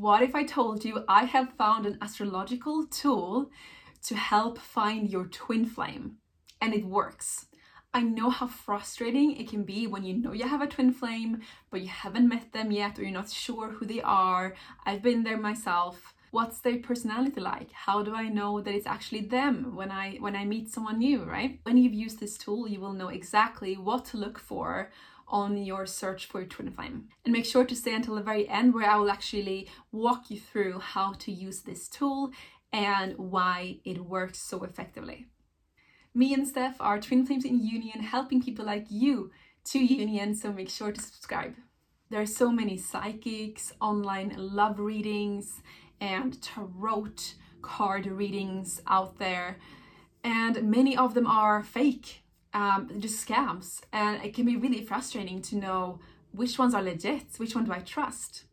what if I told you I have found an astrological tool to help find your twin flame? And it works. I know how frustrating it can be when you know you have a twin flame, but you haven't met them yet or you're not sure who they are. I've been there myself. What's their personality like? How do I know that it's actually them when I when I meet someone new, right? When you've used this tool, you will know exactly what to look for on your search for your twin flame. And make sure to stay until the very end where I will actually walk you through how to use this tool and why it works so effectively. Me and Steph are twin flames in union, helping people like you to union, so make sure to subscribe. There are so many psychics, online love readings, and tarot card readings out there, and many of them are fake, um, just scams, and it can be really frustrating to know which ones are legit, which one do I trust.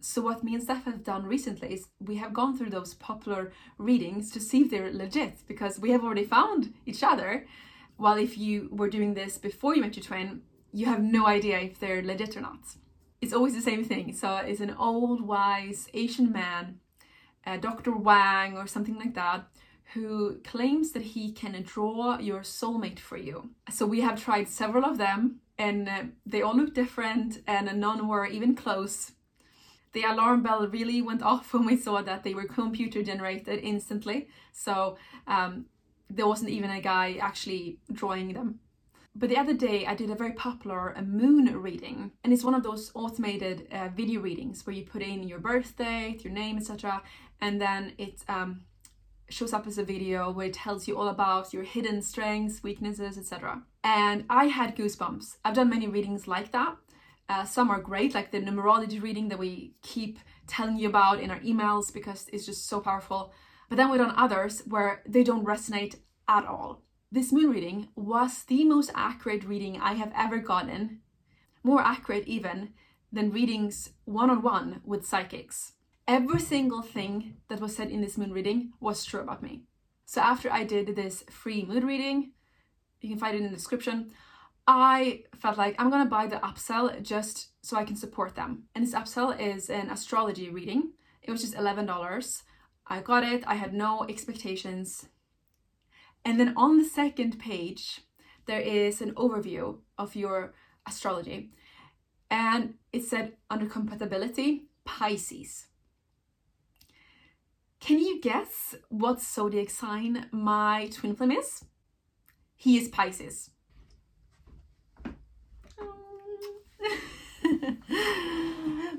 So what me and Steph have done recently is we have gone through those popular readings to see if they're legit because we have already found each other. While if you were doing this before you met your twin, you have no idea if they're legit or not. It's always the same thing. So it's an old wise Asian man, uh, Dr. Wang or something like that, who claims that he can draw your soulmate for you. So we have tried several of them and uh, they all look different and none were even close the alarm bell really went off when we saw that they were computer generated instantly. So um, there wasn't even a guy actually drawing them. But the other day, I did a very popular a moon reading, and it's one of those automated uh, video readings where you put in your birth date, your name, etc., and then it um, shows up as a video where it tells you all about your hidden strengths, weaknesses, etc. And I had goosebumps. I've done many readings like that, uh, some are great, like the numerology reading that we keep telling you about in our emails because it's just so powerful. But then we've done others where they don't resonate at all. This moon reading was the most accurate reading I have ever gotten, more accurate even than readings one on one with psychics. Every single thing that was said in this moon reading was true about me. So after I did this free moon reading, you can find it in the description, I felt like I'm gonna buy the upsell just so I can support them. And this upsell is an astrology reading. It was just $11. I got it, I had no expectations. And then on the second page, there is an overview of your astrology. And it said under compatibility, Pisces. Can you guess what zodiac sign my twin flame is? He is Pisces.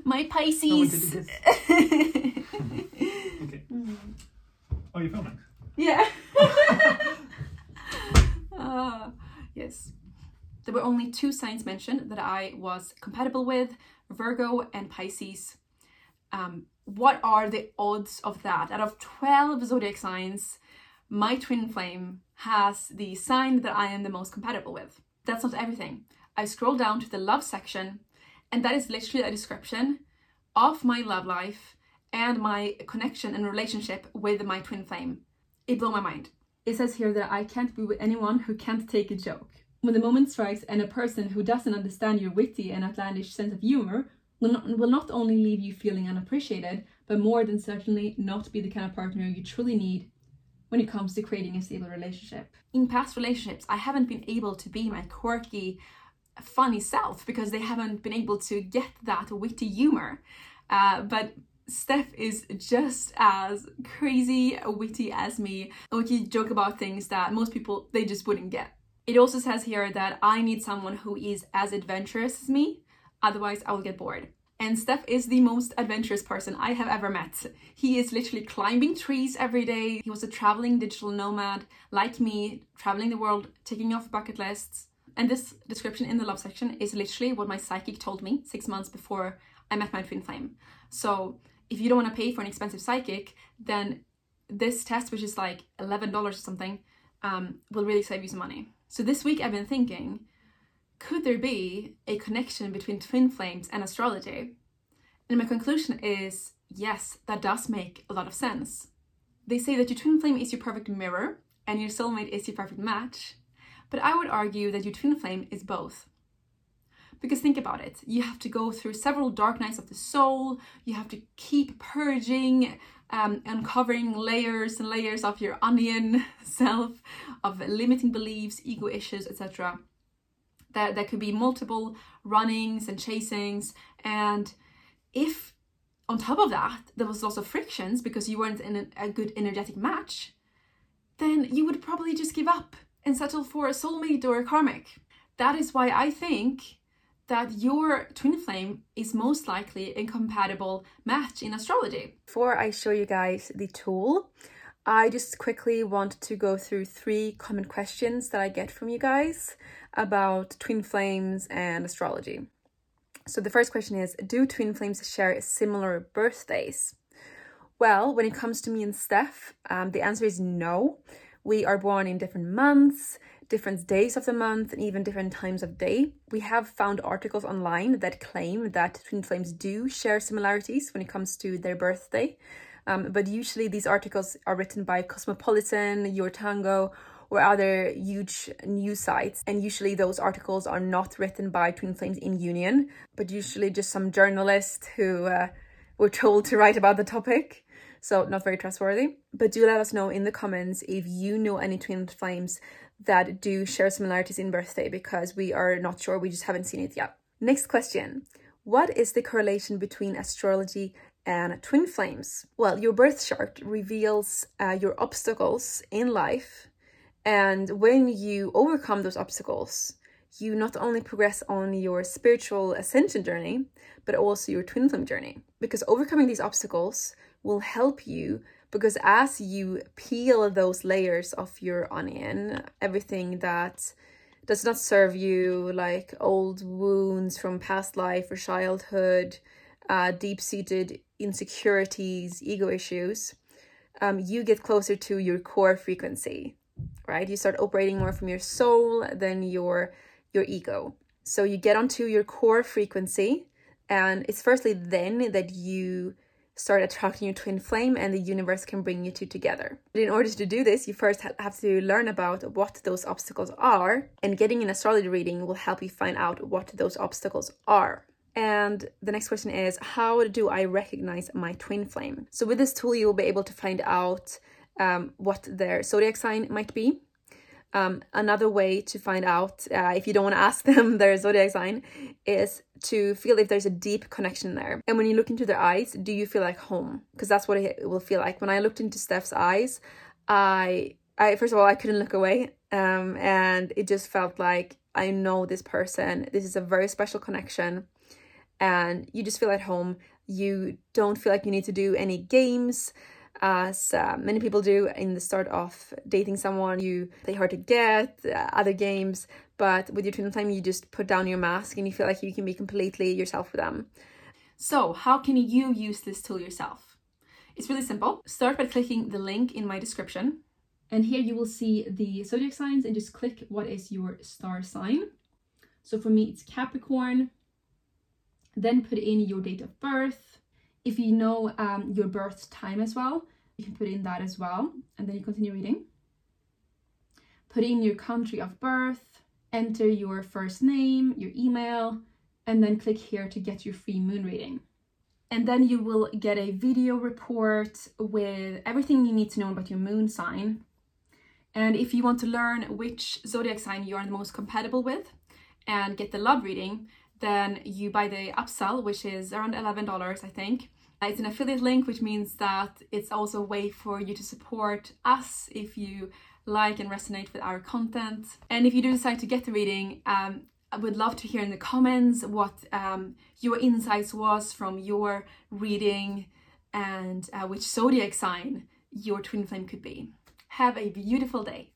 My Pisces. okay. Oh, you're filming? Yeah. uh, yes. There were only two signs mentioned that I was compatible with Virgo and Pisces. Um, what are the odds of that? Out of 12 zodiac signs, my twin flame has the sign that I am the most compatible with. That's not everything. I scroll down to the love section, and that is literally a description of my love life and my connection and relationship with my twin flame. It blew my mind. It says here that I can't be with anyone who can't take a joke. When the moment strikes and a person who doesn't understand your witty and outlandish sense of humor will not, will not only leave you feeling unappreciated, but more than certainly not be the kind of partner you truly need when it comes to creating a stable relationship. In past relationships, I haven't been able to be my quirky, funny self because they haven't been able to get that witty humor. Uh, but Steph is just as crazy witty as me, and we joke about things that most people they just wouldn't get. It also says here that I need someone who is as adventurous as me, otherwise I will get bored. And Steph is the most adventurous person I have ever met. He is literally climbing trees every day. He was a traveling digital nomad like me, traveling the world, ticking off bucket lists. And this description in the love section is literally what my psychic told me six months before I met my twin flame. So if you don't want to pay for an expensive psychic, then this test, which is like $11 or something, um, will really save you some money. So this week I've been thinking, could there be a connection between twin flames and astrology? And my conclusion is yes, that does make a lot of sense. They say that your twin flame is your perfect mirror and your soulmate is your perfect match. But I would argue that your twin flame is both. Because think about it, you have to go through several dark nights of the soul, you have to keep purging, um, uncovering layers and layers of your onion self, of limiting beliefs, ego issues, etc. There, there could be multiple runnings and chasings, and if on top of that there was lots of frictions because you weren't in a, good energetic match, then you would probably just give up and settle for a soulmate or a karmic. That is why I think that your twin flame is most likely a compatible match in astrology. Before I show you guys the tool, I just quickly want to go through three common questions that I get from you guys about twin flames and astrology. So the first question is Do twin flames share similar birthdays? Well, when it comes to me and Steph, um, the answer is no. We are born in different months, different days of the month, and even different times of day. We have found articles online that claim that twin flames do share similarities when it comes to their birthday. Um, but usually these articles are written by Cosmopolitan, Your Tango, or other huge news sites. And usually those articles are not written by twin flames in union, but usually just some journalist who uh, were told to write about the topic so not very trustworthy. But do let us know in the comments if you know any twin flames that do share similarities in birthday because we are not sure, we just haven't seen it yet. Next question. What is the correlation between astrology and twin flames? Well, your birth chart reveals uh, your obstacles in life, and when you overcome those obstacles, you not only progress on your spiritual ascension journey, but also your twin flame journey. Because overcoming these obstacles will help you because as you peel those layers of your onion, everything that does not serve you, like old wounds from past life or childhood, uh, deep seated insecurities, ego issues, um, you get closer to your core frequency, right? You start operating more from your soul than your your ego. So you get onto your core frequency, and it's firstly then that you start attracting your twin flame and the universe can bring you two together. But in order to do this, you first have to learn about what those obstacles are, and getting an astrology reading will help you find out what those obstacles are. And the next question is How do I recognize my twin flame? So, with this tool, you will be able to find out um, what their zodiac sign might be. Um, another way to find out, uh, if you don't want to ask them their zodiac sign, is to feel if there's a deep connection there. And when you look into their eyes, do you feel like home? Because that's what it will feel like. When I looked into Steph's eyes, I, I first of all, I couldn't look away, um, and it just felt like I know this person. This is a very special connection, and you just feel at home. You don't feel like you need to do any games as uh, many people do in the start of dating someone. You play hard to get uh, other games, but with your twin flame, you just put down your mask and you feel like you can be completely yourself with them. So, how can you use this tool yourself? It's really simple. Start by clicking the link in my description. And here you will see the zodiac signs and just click what is your star sign. So for me, it's Capricorn. Then put in your date of birth. If you know um, your birth time as well, you can put in that as well. And then you continue reading. Put in your country of birth, enter your first name, your email, and then click here to get your free moon reading. And then you will get a video report with everything you need to know about your moon sign. And if you want to learn which zodiac sign you are the most compatible with and get the love reading, then you buy the upsell, which is around $11, I think. It's an affiliate link, which means that it's also a way for you to support us if you like and resonate with our content. And if you do decide to get the reading, um, I would love to hear in the comments what um, your insights was from your reading and uh, which zodiac sign your twin flame could be. Have a beautiful day.